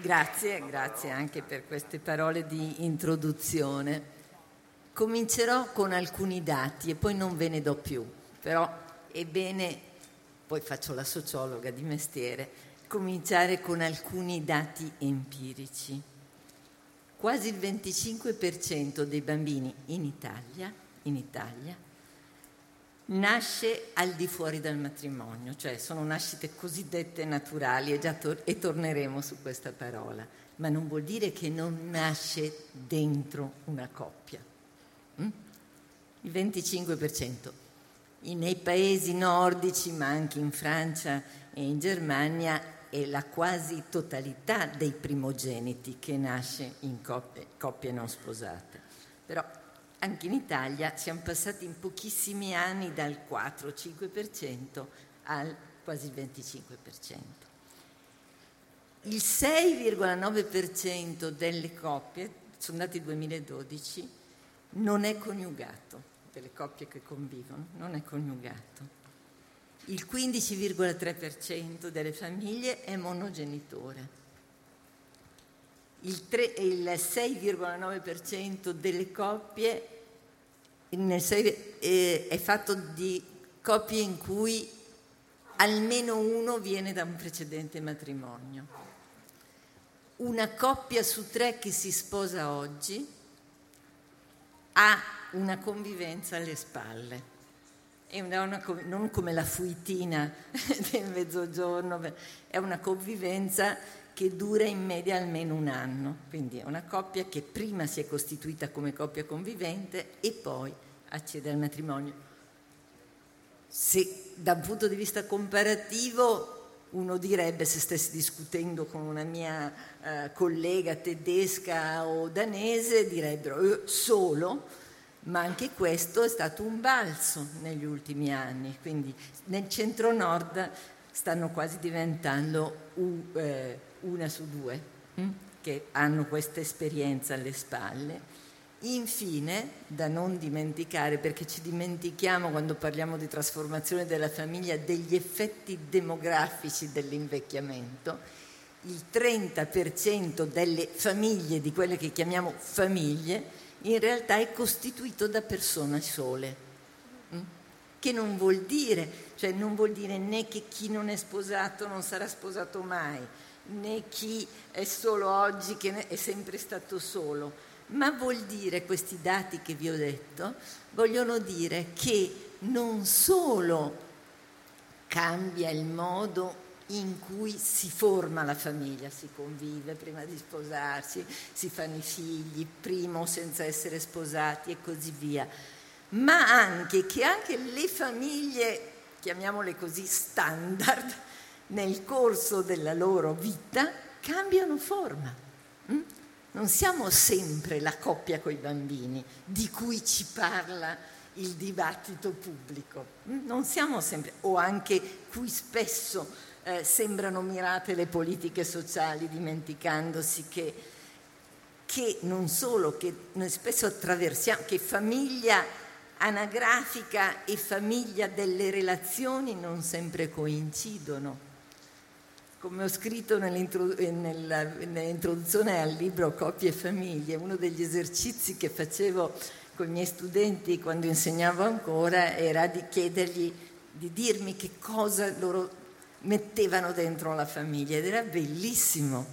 Grazie, grazie anche per queste parole di introduzione. Comincerò con alcuni dati e poi non ve ne do più, però è bene, poi faccio la sociologa di mestiere, cominciare con alcuni dati empirici. Quasi il 25% dei bambini in Italia, in Italia nasce al di fuori dal matrimonio, cioè sono nascite cosiddette naturali e, tor- e torneremo su questa parola, ma non vuol dire che non nasce dentro una coppia. Mm? Il 25%. Nei paesi nordici, ma anche in Francia e in Germania, è la quasi totalità dei primogeniti che nasce in coppie, coppie non sposate. Però anche in Italia siamo passati in pochissimi anni dal 4-5% al quasi 25%. Il 6,9% delle coppie, sono dati 2012, non è coniugato, delle coppie che convivono, non è coniugato. Il 15,3% delle famiglie è monogenitore il, il 6,9% delle coppie 6, eh, è fatto di coppie in cui almeno uno viene da un precedente matrimonio. Una coppia su tre che si sposa oggi ha una convivenza alle spalle. È una, una, non come la fuitina del mezzogiorno, è una convivenza che dura in media almeno un anno. Quindi è una coppia che prima si è costituita come coppia convivente e poi accede al matrimonio. Se da un punto di vista comparativo uno direbbe, se stessi discutendo con una mia eh, collega tedesca o danese, direbbero eh, solo, ma anche questo è stato un balzo negli ultimi anni, quindi nel centro-nord stanno quasi diventando eh, una su due mm? che hanno questa esperienza alle spalle. Infine, da non dimenticare, perché ci dimentichiamo quando parliamo di trasformazione della famiglia, degli effetti demografici dell'invecchiamento, il 30% delle famiglie, di quelle che chiamiamo famiglie, in realtà è costituito da persone sole, mm? Che non vuol dire, cioè non vuol dire né che chi non è sposato non sarà sposato mai, né chi è solo oggi che è sempre stato solo, ma vuol dire, questi dati che vi ho detto, vogliono dire che non solo cambia il modo in cui si forma la famiglia, si convive prima di sposarsi, si fanno i figli, prima o senza essere sposati e così via, ma anche che anche le famiglie, chiamiamole così, standard, nel corso della loro vita cambiano forma. Mm? Non siamo sempre la coppia coi bambini di cui ci parla il dibattito pubblico, mm? non siamo sempre, o anche cui spesso eh, sembrano mirate le politiche sociali, dimenticandosi che, che non solo, che noi spesso attraversiamo, che famiglia anagrafica e famiglia delle relazioni non sempre coincidono. Come ho scritto nell'introduzione al libro Coppie e famiglie, uno degli esercizi che facevo con i miei studenti quando insegnavo ancora era di chiedergli di dirmi che cosa loro mettevano dentro la famiglia. Ed era bellissimo,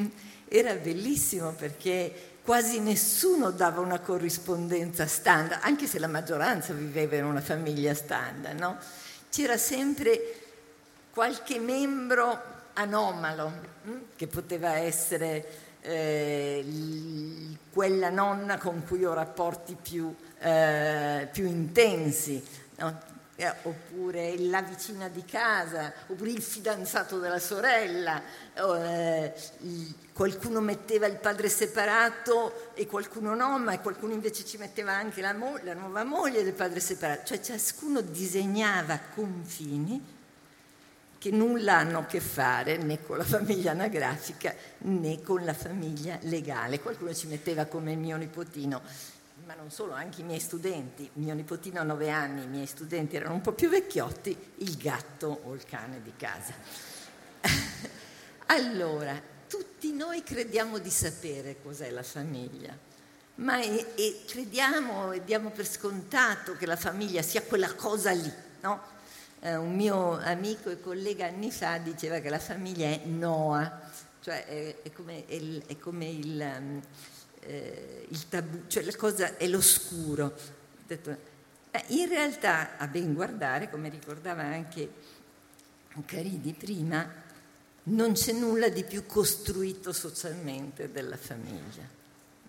mm? era bellissimo perché quasi nessuno dava una corrispondenza standard, anche se la maggioranza viveva in una famiglia standard, no? C'era sempre qualche membro anomalo, hm, che poteva essere eh, quella nonna con cui ho rapporti più, eh, più intensi, no? Eh, oppure la vicina di casa, oppure il fidanzato della sorella, eh, qualcuno metteva il padre separato e qualcuno no, ma qualcuno invece ci metteva anche la, mo- la nuova moglie del padre separato, cioè ciascuno disegnava confini che nulla hanno a che fare né con la famiglia anagrafica né con la famiglia legale. Qualcuno ci metteva come mio nipotino, ma non solo, anche i miei studenti. Mio nipotino ha nove anni, i miei studenti erano un po' più vecchiotti, il gatto o il cane di casa. allora, tutti noi crediamo di sapere cos'è la famiglia, ma è, è, crediamo e diamo per scontato che la famiglia sia quella cosa lì, no? eh, un mio amico e collega anni fa diceva che la famiglia è Noah, cioè è, è come, è, come il, um, eh, il, tabù, cioè la cosa è l'oscuro. Eh, in realtà, a ben guardare, come ricordava anche Caridi prima, non c'è nulla di più costruito socialmente della famiglia.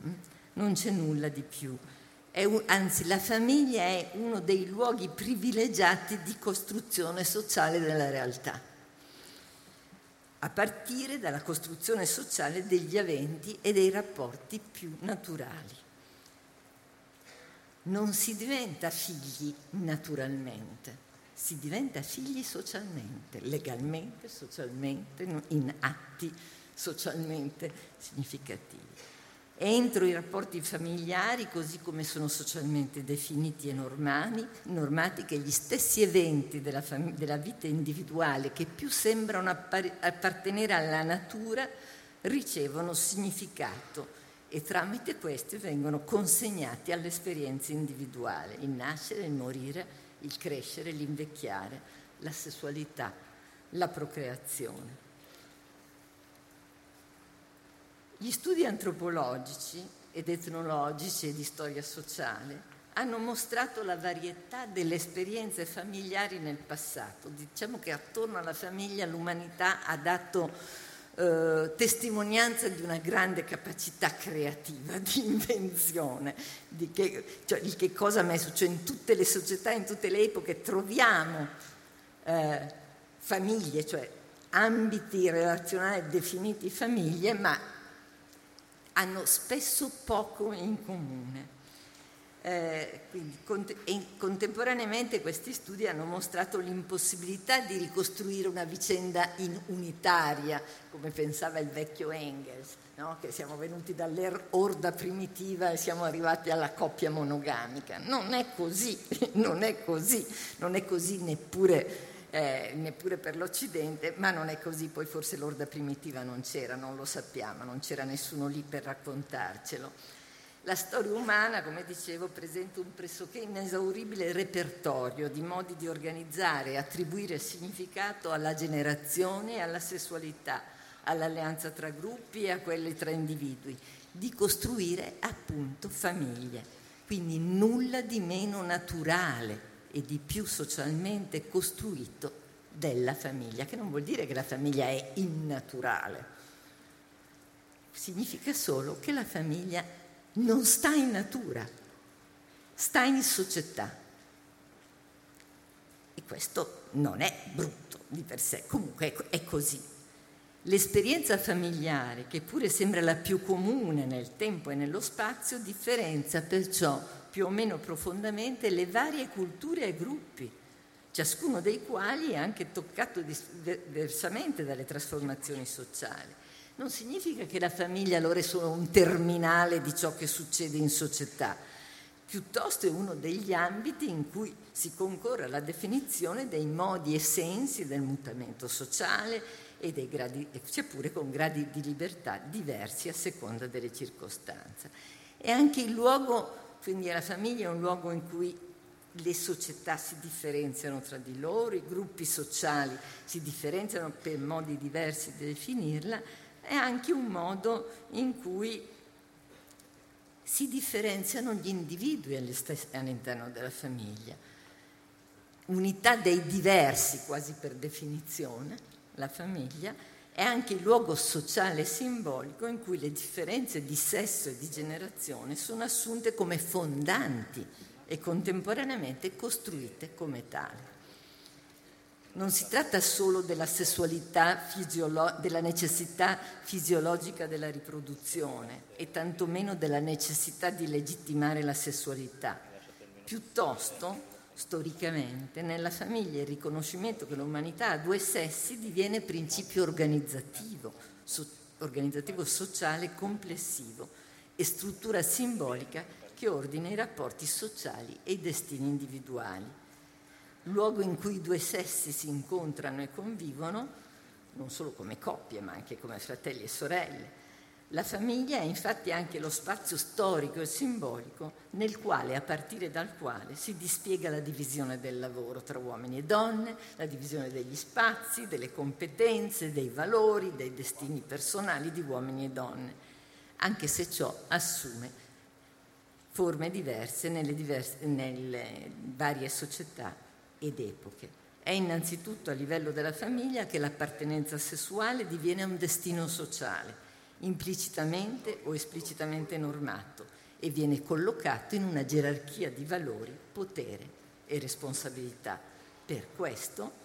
Mm? Non c'è nulla di più. Un, anzi, la famiglia è uno dei luoghi privilegiati di costruzione sociale della realtà, a partire dalla costruzione sociale degli aventi e dei rapporti più naturali. Non si diventa figli naturalmente si diventa figli socialmente, legalmente, socialmente, in atti socialmente significativi. Entro i rapporti familiari, così come sono socialmente definiti e normali, normati, che gli stessi eventi della, fam- della vita individuale che più sembrano appar- appartenere alla natura ricevono significato e tramite questi vengono consegnati all'esperienza individuale, il nascere, il morire, il crescere, l'invecchiare, la sessualità, la procreazione. Gli studi antropologici ed etnologici e di storia sociale hanno mostrato la varietà delle esperienze familiari nel passato. Diciamo che attorno alla famiglia l'umanità ha dato eh, testimonianza di una grande capacità creativa, di invenzione, di che, cioè, di che cosa messo, cioè in tutte le società, in tutte le epoche troviamo eh, famiglie, cioè ambiti relazionali definiti famiglie, ma hanno spesso poco in comune. Eh, quindi, cont- contemporaneamente questi studi hanno mostrato l'impossibilità di ricostruire una vicenda in unitaria, come pensava il vecchio Engels, no? che siamo venuti dall'orda primitiva e siamo arrivati alla coppia monogamica. Non è così, non è così, non è così neppure, eh, neppure per l'Occidente, ma non è così, poi forse l'orda primitiva non c'era, non lo sappiamo, non c'era nessuno lì per raccontarcelo. La storia umana, come dicevo, presenta un pressoché inesauribile repertorio di modi di organizzare e attribuire significato alla generazione e alla sessualità, all'alleanza tra gruppi e a quelle tra individui, di costruire appunto famiglie. Quindi nulla di meno naturale e di più socialmente costruito della famiglia, che non vuol dire che la famiglia è innaturale, significa solo che la famiglia non sta in natura, sta in società. E questo non è brutto di per sé, comunque è così. L'esperienza familiare, che pure sembra la più comune nel tempo e nello spazio, differenzia perciò più o meno profondamente le varie culture e gruppi, ciascuno dei quali è anche toccato diversamente dalle trasformazioni sociali non significa che la famiglia allora è solo un terminale di ciò che succede in società, piuttosto è uno degli ambiti in cui si concorre alla definizione dei modi e sensi del mutamento sociale e dei gradi, sia pure con gradi di libertà diversi a seconda delle circostanze. E anche il luogo, quindi la famiglia è un luogo in cui le società si differenziano tra di loro, i gruppi sociali si differenziano per modi diversi di definirla, è anche un modo in cui si differenziano gli individui all'interno della famiglia. Unità dei diversi, quasi per definizione, la famiglia è anche il luogo sociale e simbolico in cui le differenze di sesso e di generazione sono assunte come fondanti e contemporaneamente costruite come tali. Non si tratta solo della sessualità, fisiolo- della necessità fisiologica della riproduzione e tantomeno della necessità di legittimare la sessualità. Piuttosto, storicamente, nella famiglia il riconoscimento che l'umanità ha due sessi diviene principio organizzativo, so- organizzativo sociale complessivo e struttura simbolica che ordina i rapporti sociali e i destini individuali luogo in cui i due sessi si incontrano e convivono, non solo come coppie ma anche come fratelli e sorelle. La famiglia è infatti anche lo spazio storico e simbolico nel quale, a partire dal quale, si dispiega la divisione del lavoro tra uomini e donne, la divisione degli spazi, delle competenze, dei valori, dei destini personali di uomini e donne, anche se ciò assume forme diverse nelle, diverse, nelle varie società ed epoche. È innanzitutto a livello della famiglia che l'appartenenza sessuale diviene un destino sociale implicitamente o esplicitamente normato e viene collocato in una gerarchia di valori, potere e responsabilità. Per questo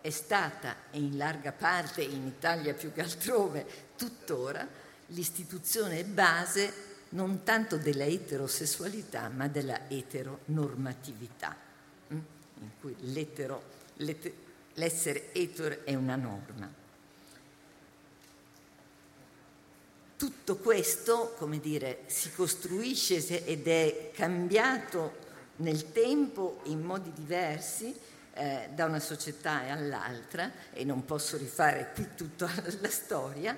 è stata, e in larga parte in Italia più che altrove, tuttora, l'istituzione base non tanto della eterosessualità, ma della eteronormatività, mm? in cui l'essere etero è una norma. Tutto questo, come dire, si costruisce ed è cambiato nel tempo in modi diversi eh, da una società all'altra, e non posso rifare qui tutta la storia,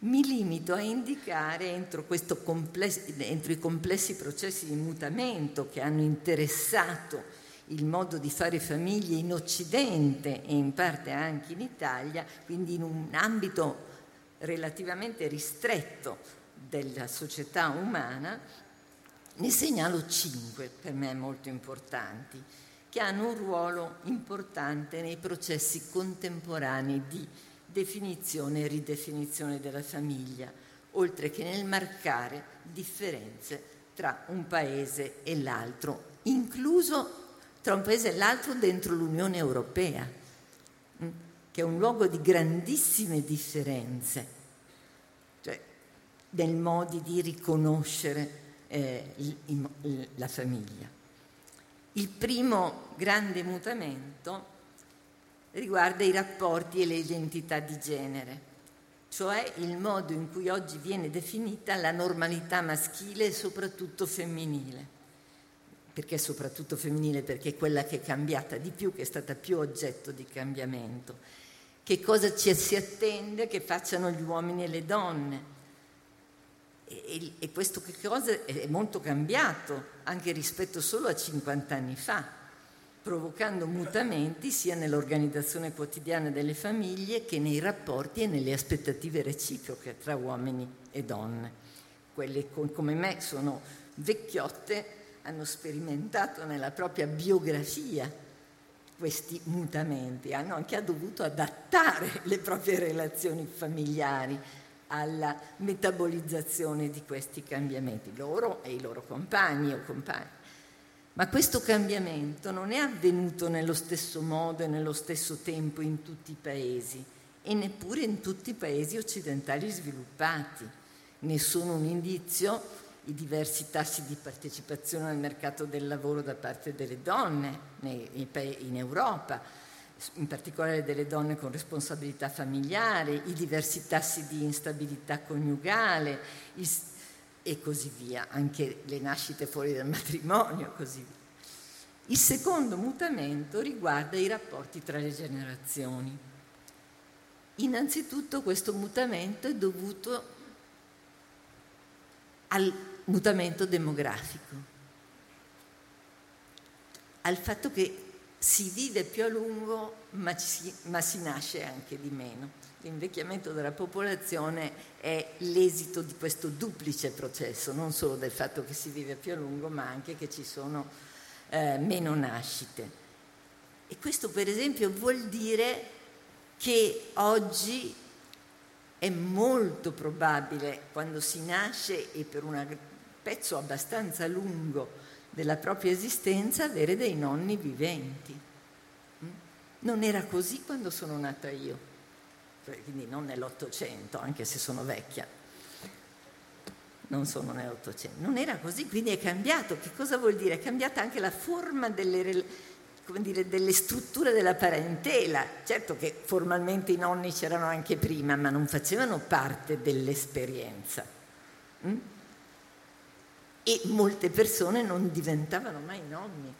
mi limito a indicare entro, complessi, entro i complessi processi di mutamento che hanno interessato il modo di fare famiglie in Occidente e in parte anche in Italia, quindi in un ambito relativamente ristretto della società umana, ne segnalo cinque per me molto importanti, che hanno un ruolo importante nei processi contemporanei di definizione e ridefinizione della famiglia, oltre che nel marcare differenze tra un paese e l'altro, incluso tra un paese e l'altro dentro l'Unione Europea che è un luogo di grandissime differenze, cioè nel modo di riconoscere eh, la famiglia. Il primo grande mutamento riguarda i rapporti e le identità di genere, cioè il modo in cui oggi viene definita la normalità maschile e soprattutto femminile. Perché soprattutto femminile? Perché è quella che è cambiata di più, che è stata più oggetto di cambiamento che cosa ci si attende che facciano gli uomini e le donne. E, e questo che cosa è molto cambiato anche rispetto solo a 50 anni fa, provocando mutamenti sia nell'organizzazione quotidiana delle famiglie che nei rapporti e nelle aspettative reciproche tra uomini e donne. Quelle come me sono vecchiotte, hanno sperimentato nella propria biografia questi mutamenti, hanno anche dovuto adattare le proprie relazioni familiari alla metabolizzazione di questi cambiamenti, loro e i loro compagni o compagni. Ma questo cambiamento non è avvenuto nello stesso modo e nello stesso tempo in tutti i paesi e neppure in tutti i paesi occidentali sviluppati. Ne un indizio i diversi tassi di partecipazione al mercato del lavoro da parte delle donne in Europa, in particolare delle donne con responsabilità familiare, i diversi tassi di instabilità coniugale e così via, anche le nascite fuori dal matrimonio, così via. Il secondo mutamento riguarda i rapporti tra le generazioni. Innanzitutto questo mutamento è dovuto al mutamento demografico, al fatto che si vive più a lungo ma, si, ma si nasce anche di meno. L'invecchiamento della popolazione è l'esito di questo duplice processo, non solo del fatto che si vive più a lungo, ma anche che ci sono eh, meno nascite. E questo per esempio vuol dire che oggi è molto probabile quando si nasce e per una pezzo abbastanza lungo della propria esistenza avere dei nonni viventi. Mm? Non era così quando sono nata io, cioè, quindi non nell'Ottocento, anche se sono vecchia. Non sono nell'Ottocento. Non era così, quindi è cambiato. Che cosa vuol dire? È cambiata anche la forma delle, dire, delle strutture della parentela. Certo che formalmente i nonni c'erano anche prima, ma non facevano parte dell'esperienza. E molte persone non diventavano mai nonni.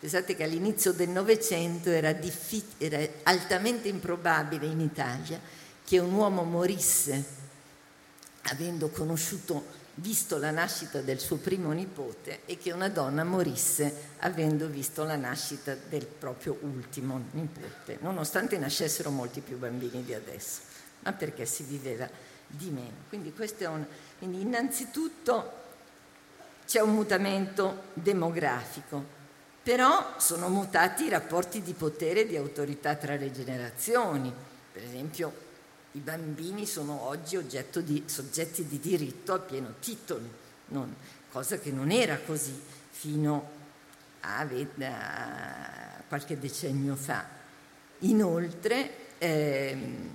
Pensate che all'inizio del Novecento era, diffi- era altamente improbabile in Italia che un uomo morisse avendo conosciuto visto la nascita del suo primo nipote e che una donna morisse avendo visto la nascita del proprio ultimo nipote, nonostante nascessero molti più bambini di adesso, ma perché si viveva di meno. Quindi, un, quindi innanzitutto c'è un mutamento demografico, però sono mutati i rapporti di potere e di autorità tra le generazioni. Per esempio, i bambini sono oggi di soggetti di diritto a pieno titolo, non, cosa che non era così fino a, a qualche decennio fa. Inoltre, ehm,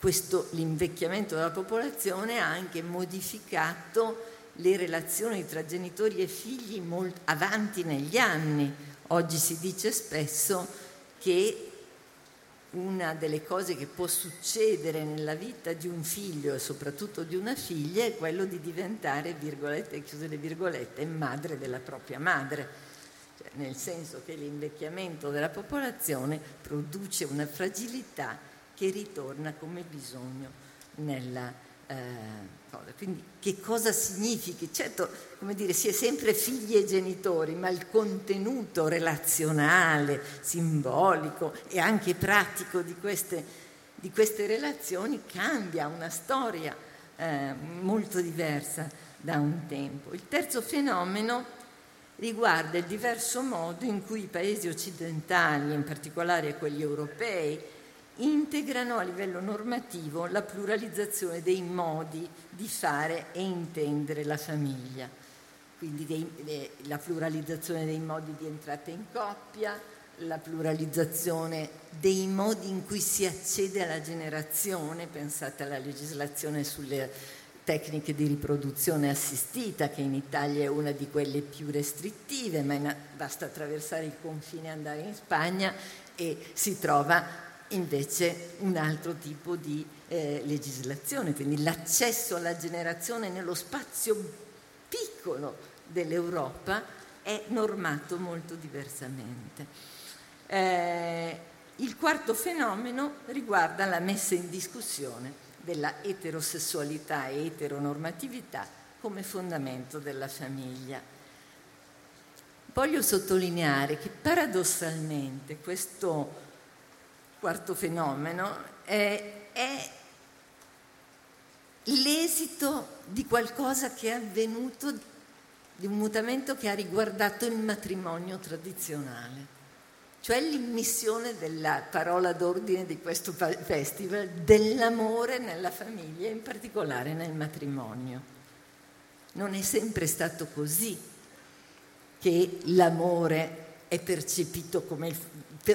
questo, l'invecchiamento della popolazione ha anche modificato le relazioni tra genitori e figli molt, avanti negli anni. Oggi si dice spesso che una delle cose che può succedere nella vita di un figlio e soprattutto di una figlia è quello di diventare, virgolette, chiuse le virgolette, madre della propria madre, cioè, nel senso che l'invecchiamento della popolazione produce una fragilità che ritorna come bisogno nella eh, quindi che cosa significhi? Certo, come dire, si è sempre figli e genitori, ma il contenuto relazionale, simbolico e anche pratico di queste, di queste relazioni cambia, una storia eh, molto diversa da un tempo. Il terzo fenomeno riguarda il diverso modo in cui i paesi occidentali, in particolare quelli europei, integrano a livello normativo la pluralizzazione dei modi di fare e intendere la famiglia, quindi dei, de, la pluralizzazione dei modi di entrata in coppia, la pluralizzazione dei modi in cui si accede alla generazione, pensate alla legislazione sulle tecniche di riproduzione assistita, che in Italia è una di quelle più restrittive, ma in, basta attraversare il confine e andare in Spagna e si trova invece un altro tipo di eh, legislazione, quindi l'accesso alla generazione nello spazio piccolo dell'Europa è normato molto diversamente. Eh, il quarto fenomeno riguarda la messa in discussione della eterosessualità e eteronormatività come fondamento della famiglia. Voglio sottolineare che paradossalmente questo quarto fenomeno, è, è l'esito di qualcosa che è avvenuto, di un mutamento che ha riguardato il matrimonio tradizionale, cioè l'immissione della parola d'ordine di questo festival dell'amore nella famiglia, in particolare nel matrimonio. Non è sempre stato così che l'amore è percepito come il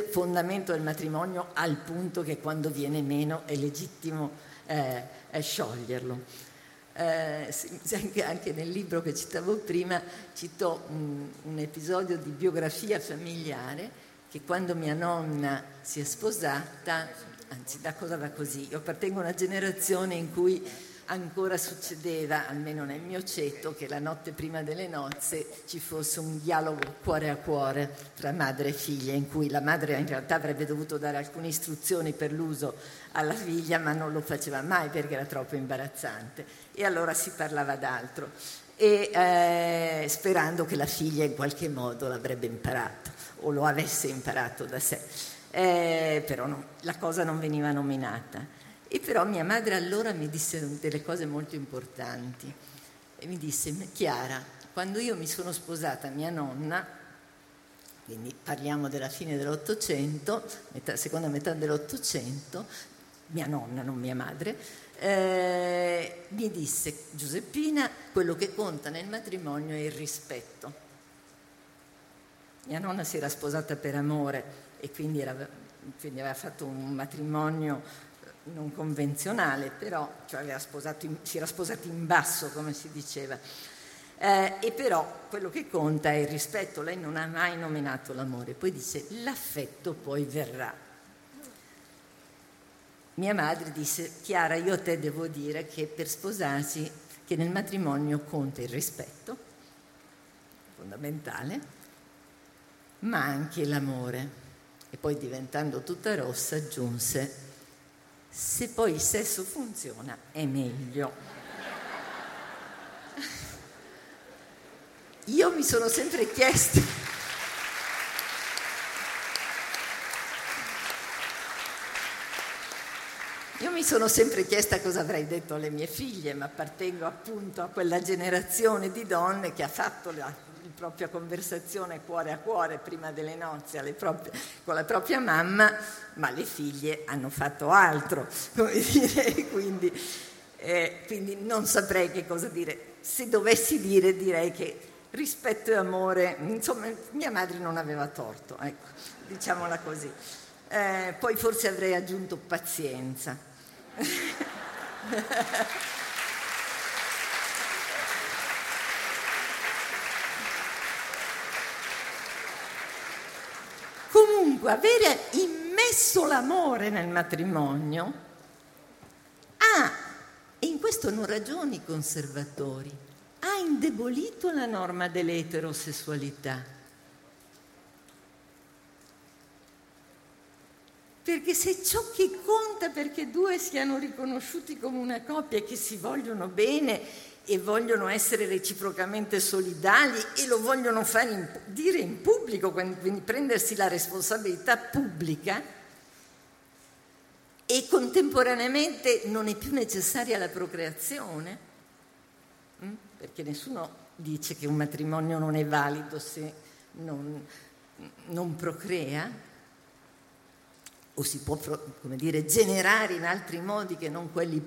fondamento del matrimonio al punto che quando viene meno è legittimo eh, scioglierlo. Eh, anche, anche, nel libro che citavo prima cito un, un episodio di biografia familiare che quando mia nonna si è sposata, anzi da cosa va così, io appartengo a una generazione in cui ancora succedeva, almeno nel mio ceto, che la notte prima delle nozze ci fosse un dialogo cuore a cuore tra madre e figlia, in cui la madre in realtà avrebbe dovuto dare alcune istruzioni per l'uso alla figlia, ma non lo faceva mai perché era troppo imbarazzante. E allora si parlava d'altro, e, eh, sperando che la figlia in qualche modo l'avrebbe imparato o lo avesse imparato da sé. Eh, però no, la cosa non veniva nominata. E però mia madre allora mi disse delle cose molto importanti e mi disse, Chiara, quando io mi sono sposata mia nonna, quindi parliamo della fine dell'Ottocento, metà, seconda metà dell'Ottocento, mia nonna, non mia madre, eh, mi disse, Giuseppina, quello che conta nel matrimonio è il rispetto. Mia nonna si era sposata per amore e quindi, era, quindi aveva fatto un matrimonio non convenzionale, però cioè in, si era sposati in basso, come si diceva. Eh, e però quello che conta è il rispetto, lei non ha mai nominato l'amore, poi dice l'affetto poi verrà. Mia madre disse, Chiara, io a te devo dire che per sposarsi, che nel matrimonio conta il rispetto, fondamentale, ma anche l'amore. E poi diventando tutta rossa aggiunse, se poi il sesso funziona è meglio. Io mi sono sempre chiesto Io mi sono sempre chiesta cosa avrei detto alle mie figlie, ma appartengo appunto a quella generazione di donne che ha fatto la, propria conversazione cuore a cuore prima delle nozze proprie, con la propria mamma, ma le figlie hanno fatto altro, come dire, quindi, eh, quindi non saprei che cosa dire. Se dovessi dire, direi che rispetto e amore, insomma, mia madre non aveva torto, ecco, diciamola così. Eh, poi forse avrei aggiunto pazienza. Comunque, avere immesso l'amore nel matrimonio ha, e in questo hanno ragione i conservatori, ha indebolito la norma dell'eterosessualità. Perché se ciò che conta perché due siano riconosciuti come una coppia e che si vogliono bene e vogliono essere reciprocamente solidali e lo vogliono fare in, dire in pubblico, quindi prendersi la responsabilità pubblica, e contemporaneamente non è più necessaria la procreazione, hm? perché nessuno dice che un matrimonio non è valido se non, non procrea, o si può dire, generare in altri modi che non quelli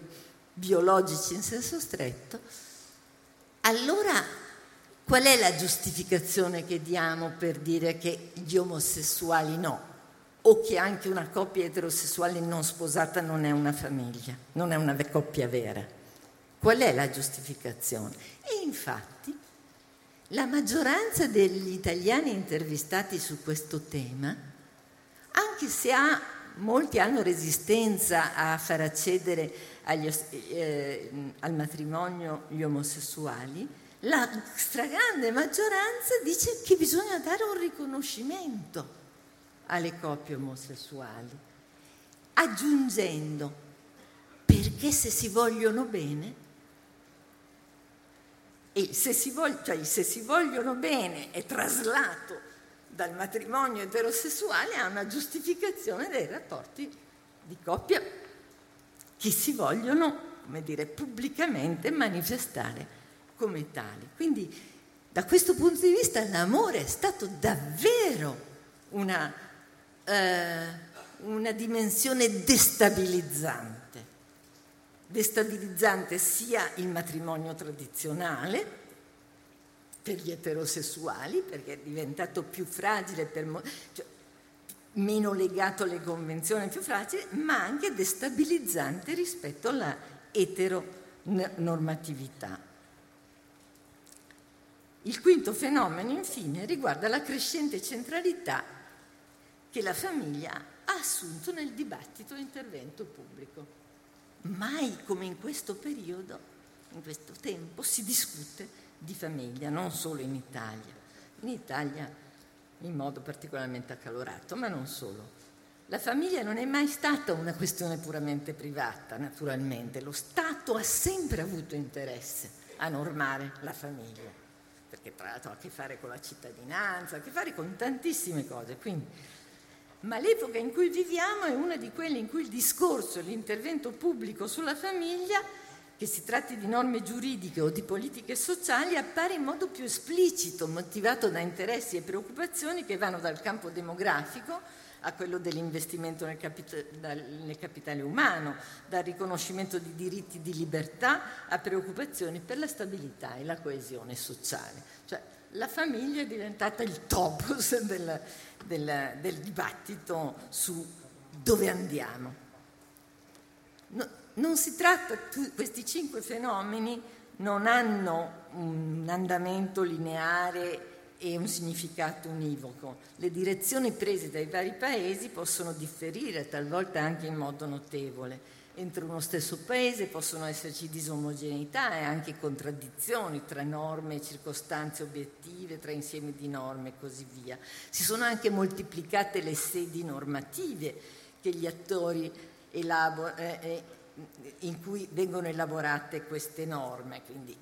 biologici in senso stretto, allora qual è la giustificazione che diamo per dire che gli omosessuali no? O che anche una coppia eterosessuale non sposata non è una famiglia, non è una coppia vera? Qual è la giustificazione? E infatti la maggioranza degli italiani intervistati su questo tema, anche se ha molti hanno resistenza a far accedere agli, eh, al matrimonio gli omosessuali, la stragrande maggioranza dice che bisogna dare un riconoscimento alle coppie omosessuali, aggiungendo perché se si vogliono bene, e se si, vog- cioè, se si vogliono bene è traslato dal matrimonio eterosessuale ha una giustificazione dei rapporti di coppia che si vogliono, come dire, pubblicamente manifestare come tali. Quindi da questo punto di vista l'amore è stato davvero una, eh, una dimensione destabilizzante, destabilizzante sia il matrimonio tradizionale, per gli eterosessuali, perché è diventato più fragile, per, cioè, meno legato alle convenzioni, più fragile, ma anche destabilizzante rispetto alla eteronormatività. Il quinto fenomeno, infine, riguarda la crescente centralità che la famiglia ha assunto nel dibattito e intervento pubblico. Mai come in questo periodo, in questo tempo, si discute di famiglia, non solo in Italia. In Italia in modo particolarmente accalorato, ma non solo. La famiglia non è mai stata una questione puramente privata, naturalmente. Lo Stato ha sempre avuto interesse a normare la famiglia, perché tra l'altro ha a che fare con la cittadinanza, ha a che fare con tantissime cose. Quindi, ma l'epoca in cui viviamo è una di quelle in cui il discorso e l'intervento pubblico sulla famiglia che si tratti di norme giuridiche o di politiche sociali appare in modo più esplicito, motivato da interessi e preoccupazioni che vanno dal campo demografico a quello dell'investimento nel, capit- nel, capitale umano, dal riconoscimento di diritti di libertà a preoccupazioni per la stabilità e la coesione sociale. Cioè, la famiglia è diventata il topos del, del, del dibattito su dove andiamo. No, non si tratta, questi cinque fenomeni non hanno un andamento lineare e un significato univoco. Le direzioni prese dai vari paesi possono differire, talvolta anche in modo notevole, entro uno stesso paese possono esserci disomogeneità e anche contraddizioni tra norme e circostanze obiettive, tra insiemi di norme e così via. Si sono anche moltiplicate le sedi normative che gli attori elabor- eh, eh, in cui vengono elaborate queste norme, quindi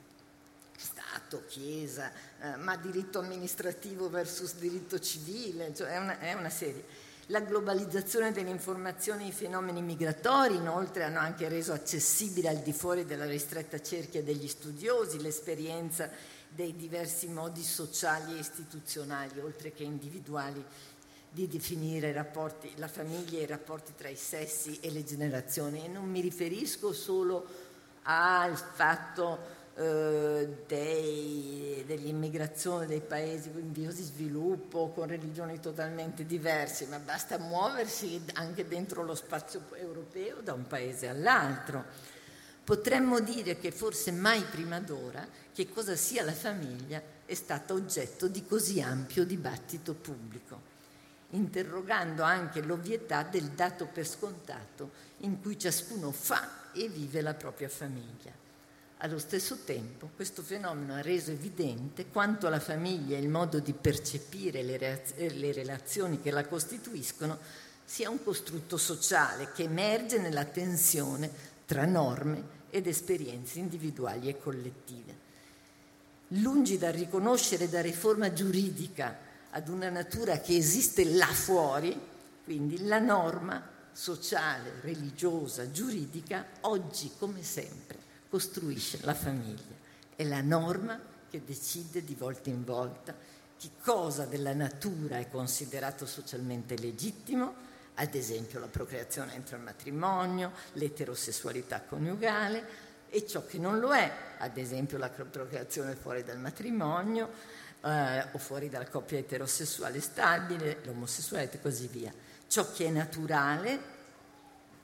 Stato, Chiesa, eh, ma diritto amministrativo versus diritto civile, cioè è una, è una serie. La globalizzazione dell'informazione e i fenomeni migratori, inoltre, hanno anche reso accessibile al di fuori della ristretta cerchia degli studiosi l'esperienza dei diversi modi sociali e istituzionali, oltre che individuali, di definire rapporti, la famiglia e i rapporti tra i sessi e le generazioni. E non mi riferisco solo al fatto eh, dell'immigrazione dei paesi in via di sviluppo con religioni totalmente diverse, ma basta muoversi anche dentro lo spazio europeo da un paese all'altro. Potremmo dire che forse mai prima d'ora che cosa sia la famiglia è stata oggetto di così ampio dibattito pubblico, interrogando anche l'ovvietà del dato per scontato in cui ciascuno fa e vive la propria famiglia. Allo stesso tempo questo fenomeno ha reso evidente quanto la famiglia e il modo di percepire le, reaz- eh, le relazioni che la costituiscono sia un costrutto sociale che emerge nella tensione tra norme ed esperienze individuali e collettive. Lungi dal riconoscere da riforma giuridica ad una natura che esiste là fuori, quindi la norma sociale, religiosa, giuridica, oggi come sempre costruisce la famiglia. È la norma che decide di volta in volta che cosa della natura è considerato socialmente legittimo, ad esempio la procreazione entro il matrimonio, l'eterosessualità coniugale, e ciò che non lo è, ad esempio la procreazione fuori dal matrimonio eh, o fuori dalla coppia eterosessuale stabile, l'omosessualità e così via. Ciò che è naturale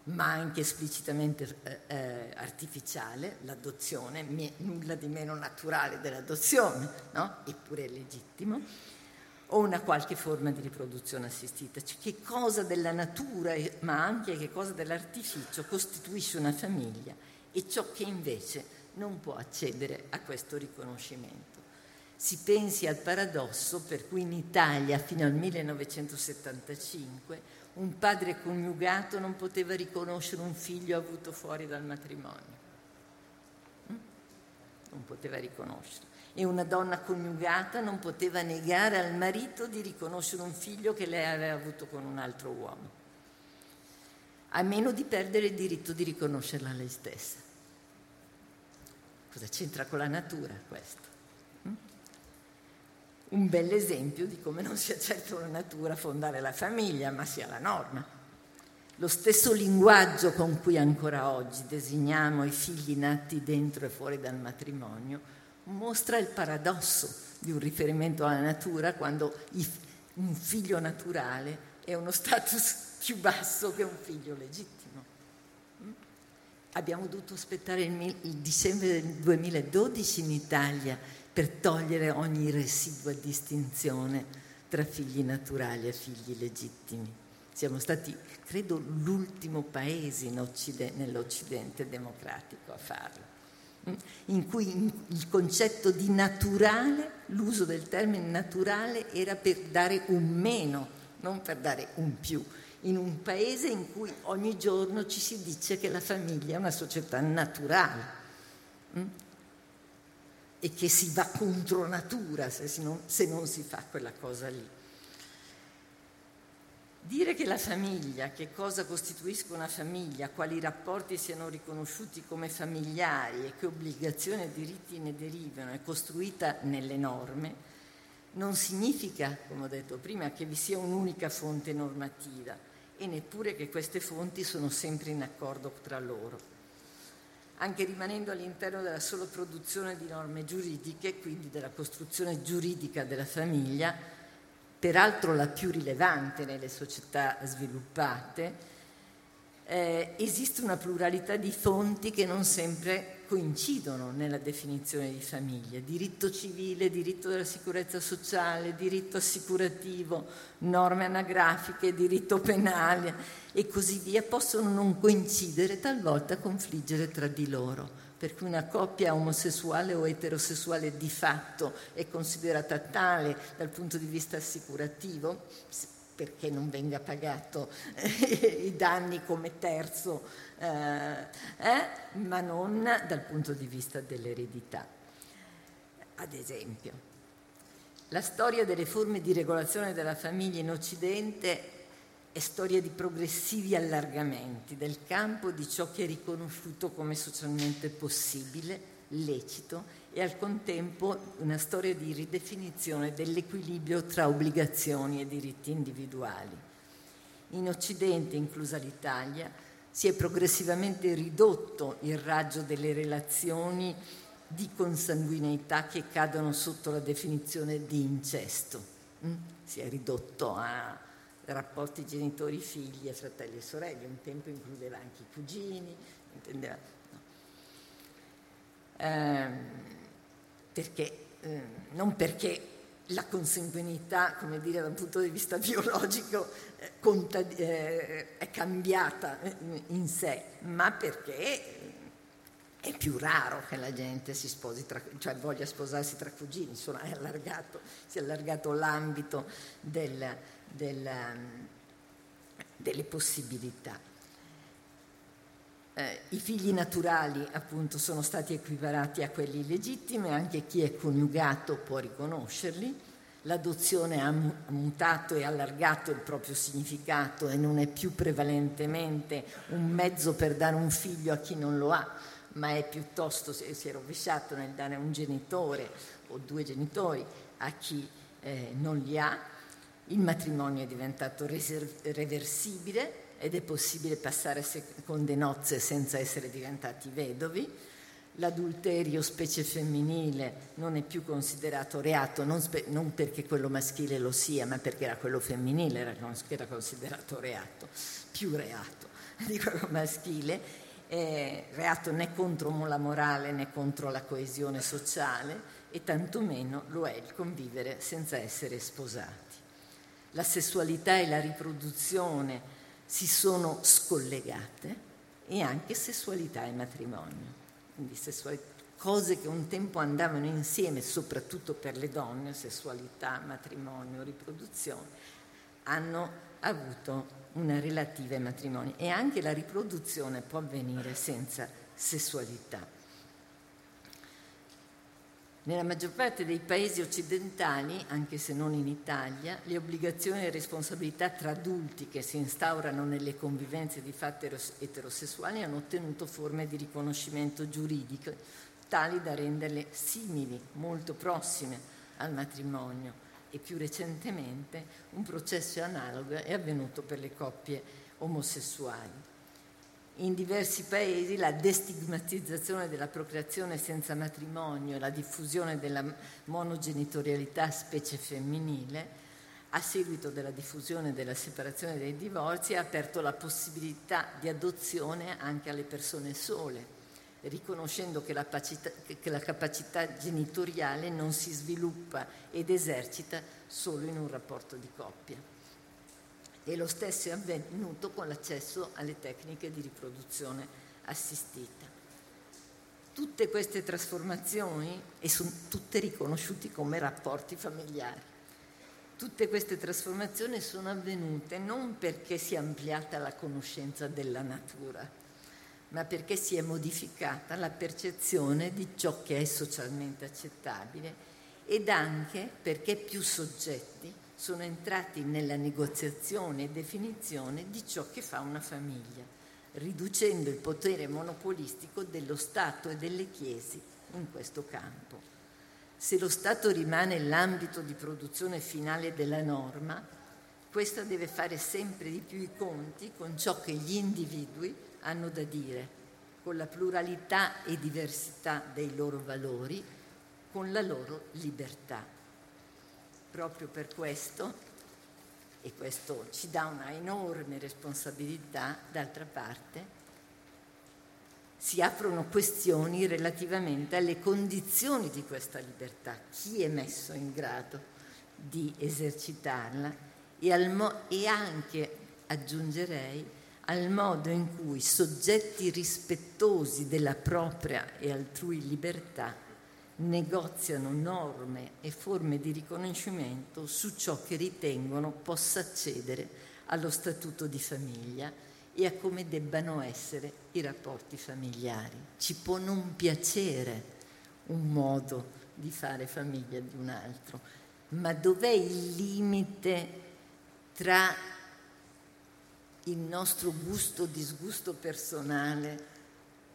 ma anche esplicitamente eh, eh, artificiale, l'adozione, nulla di meno naturale dell'adozione, no? eppure è legittimo, o una qualche forma di riproduzione assistita. Cioè, che cosa della natura, ma anche che cosa dell'artificio costituisce una famiglia e ciò che invece non può accedere a questo riconoscimento. Si pensi al paradosso per cui in Italia fino al 1975 un padre coniugato non poteva riconoscere un figlio avuto fuori dal matrimonio. Mm? Non poteva riconoscere. E una donna coniugata non poteva negare al marito di riconoscere un figlio che lei aveva avuto con un altro uomo, a meno di perdere il diritto di riconoscerla lei stessa. Cosa c'entra con la natura questo? Un bel esempio di come non sia certo la natura fondare la famiglia, ma sia la norma. Lo stesso linguaggio con cui ancora oggi designiamo i figli nati dentro e fuori dal matrimonio mostra il paradosso di un riferimento alla natura quando un figlio naturale è uno status più basso che un figlio legittimo. Mm? Abbiamo dovuto aspettare il, dicembre del 2012 in Italia per togliere ogni residua distinzione tra figli naturali e figli legittimi. Siamo stati, credo, l'ultimo paese in Occiden- nell'Occidente democratico a farlo, mm? in cui il concetto di naturale, l'uso del termine naturale era per dare un meno, non per dare un più, in un paese in cui ogni giorno ci si dice che la famiglia è una società naturale. E che si va contro natura se, non, se non si fa quella cosa lì. Dire che la famiglia, che cosa costituisca una famiglia, quali rapporti siano riconosciuti come familiari e che obbligazioni e diritti ne derivano, è costruita nelle norme, non significa, come ho detto prima, che vi sia un'unica fonte normativa e neppure che queste fonti sono sempre in accordo tra loro anche rimanendo all'interno della sola produzione di norme giuridiche, quindi della costruzione giuridica della famiglia, peraltro la più rilevante nelle società sviluppate, eh, esiste una pluralità di fonti che non sempre coincidono nella definizione di famiglia. Diritto civile, diritto della sicurezza sociale, diritto assicurativo, norme anagrafiche, diritto penale e così via possono non coincidere, talvolta confliggere tra di loro per cui una coppia omosessuale o eterosessuale di fatto è considerata tale dal punto di vista assicurativo, perché non venga pagato eh, i danni come terzo, eh, eh, ma non dal punto di vista dell'eredità. Ad esempio, la storia delle forme di regolazione della famiglia in Occidente è storia di progressivi allargamenti del campo di ciò che è riconosciuto come socialmente possibile, lecito e al contempo una storia di ridefinizione dell'equilibrio tra obbligazioni e diritti individuali. In Occidente, inclusa l'Italia, si è progressivamente ridotto il raggio delle relazioni di consanguineità che cadono sotto la definizione di incesto. Mm? Si è ridotto a rapporti genitori-figli e fratelli e sorelle, un tempo includeva anche i cugini, intendeva, ehm, perché, eh, non perché la consanguinità, come dire, dal punto di vista biologico eh, conta, eh, è cambiata in sé, ma perché è più raro che la gente si sposi tra, cioè voglia sposarsi tra cugini, insomma è allargato, si è allargato l'ambito del, del, delle possibilità. Eh, I figli naturali appunto sono stati equiparati a quelli illegittimi, anche chi è coniugato può riconoscerli, l'adozione ha mutato e allargato il proprio significato e non è più prevalentemente un mezzo per dare un figlio a chi non lo ha, ma è piuttosto, si è rovesciato nel dare un genitore o due genitori a chi eh, non li ha. Il matrimonio è diventato reversibile ed è possibile passare seconde nozze senza essere diventati vedovi. L'adulterio, specie femminile, non è più considerato reato, non, spe- non, perché quello maschile lo sia, ma perché era quello femminile era, era considerato reato, più reato di quello maschile eh, reato né contro la morale né contro la coesione sociale e tantomeno lo è il convivere senza essere sposati. La sessualità e la riproduzione si sono scollegate e anche sessualità e matrimonio. Quindi cose che un tempo andavano insieme, soprattutto per le donne, sessualità, matrimonio, riproduzione, hanno avuto una relativa ai matrimoni e anche la riproduzione può avvenire senza sessualità. Nella maggior parte dei paesi occidentali, anche se non in Italia, le obbligazioni e responsabilità tra adulti che si instaurano nelle convivenze di fatto eterosessuali hanno ottenuto forme di riconoscimento giuridico tali da renderle simili, molto prossime al matrimonio e più recentemente un processo analogo è avvenuto per le coppie omosessuali. In diversi paesi la destigmatizzazione della procreazione senza matrimonio e la diffusione della monogenitorialità specie femminile a seguito della diffusione della separazione dei divorzi ha aperto la possibilità di adozione anche alle persone sole riconoscendo che la, capacità, che la capacità genitoriale non si sviluppa ed esercita solo in un rapporto di coppia. E lo stesso è avvenuto con l'accesso alle tecniche di riproduzione assistita. Tutte queste trasformazioni, e sono tutte riconosciute come rapporti familiari, tutte queste trasformazioni sono avvenute non perché si è ampliata la conoscenza della natura, ma perché si è modificata la percezione di ciò che è socialmente accettabile ed anche perché più soggetti sono entrati nella negoziazione e definizione di ciò che fa una famiglia, riducendo il potere monopolistico dello Stato e delle Chiese in questo campo. Se lo Stato rimane l'ambito di produzione finale della norma, questa deve fare sempre di più i conti con ciò che gli individui hanno da dire, con la pluralità e diversità dei loro valori, con la loro libertà. Proprio per questo, e questo ci dà una enorme responsabilità, d'altra parte, si aprono questioni relativamente alle condizioni di questa libertà, chi è messo in grado di esercitarla? E, mo- e anche, aggiungerei, al modo in cui soggetti rispettosi della propria e altrui libertà negoziano norme e forme di riconoscimento su ciò che ritengono possa accedere allo statuto di famiglia e a come debbano essere i rapporti familiari. Ci può non piacere un modo di fare famiglia di un altro, ma dov'è il limite tra il nostro gusto o disgusto personale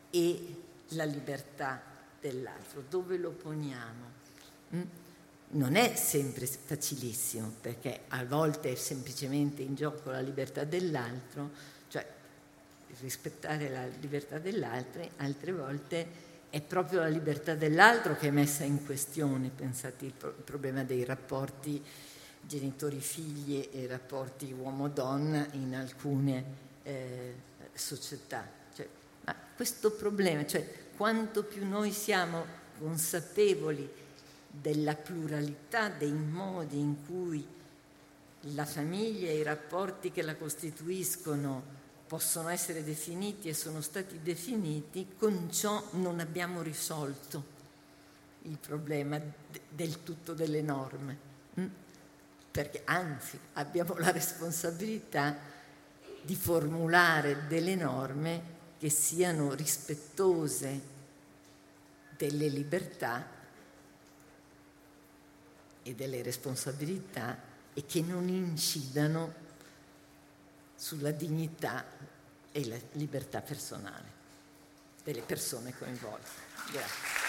e la libertà dell'altro? Dove lo poniamo? Mm? Non è sempre facilissimo perché a volte è semplicemente in gioco la libertà dell'altro, cioè rispettare la libertà dell'altro, altre volte è proprio la libertà dell'altro che è messa in questione, pensate il, pro- problema dei rapporti genitori-figli e rapporti uomo-donna in alcune eh, società. Cioè, ma questo problema, cioè quanto più noi siamo consapevoli della pluralità dei modi in cui la famiglia e i rapporti che la costituiscono possono essere definiti e sono stati definiti, con ciò non abbiamo risolto il problema del tutto delle norme, mm? perché anzi abbiamo la responsabilità di formulare delle norme che siano rispettose delle libertà e delle responsabilità e che non incidano sulla dignità e la libertà personale delle persone coinvolte. Grazie.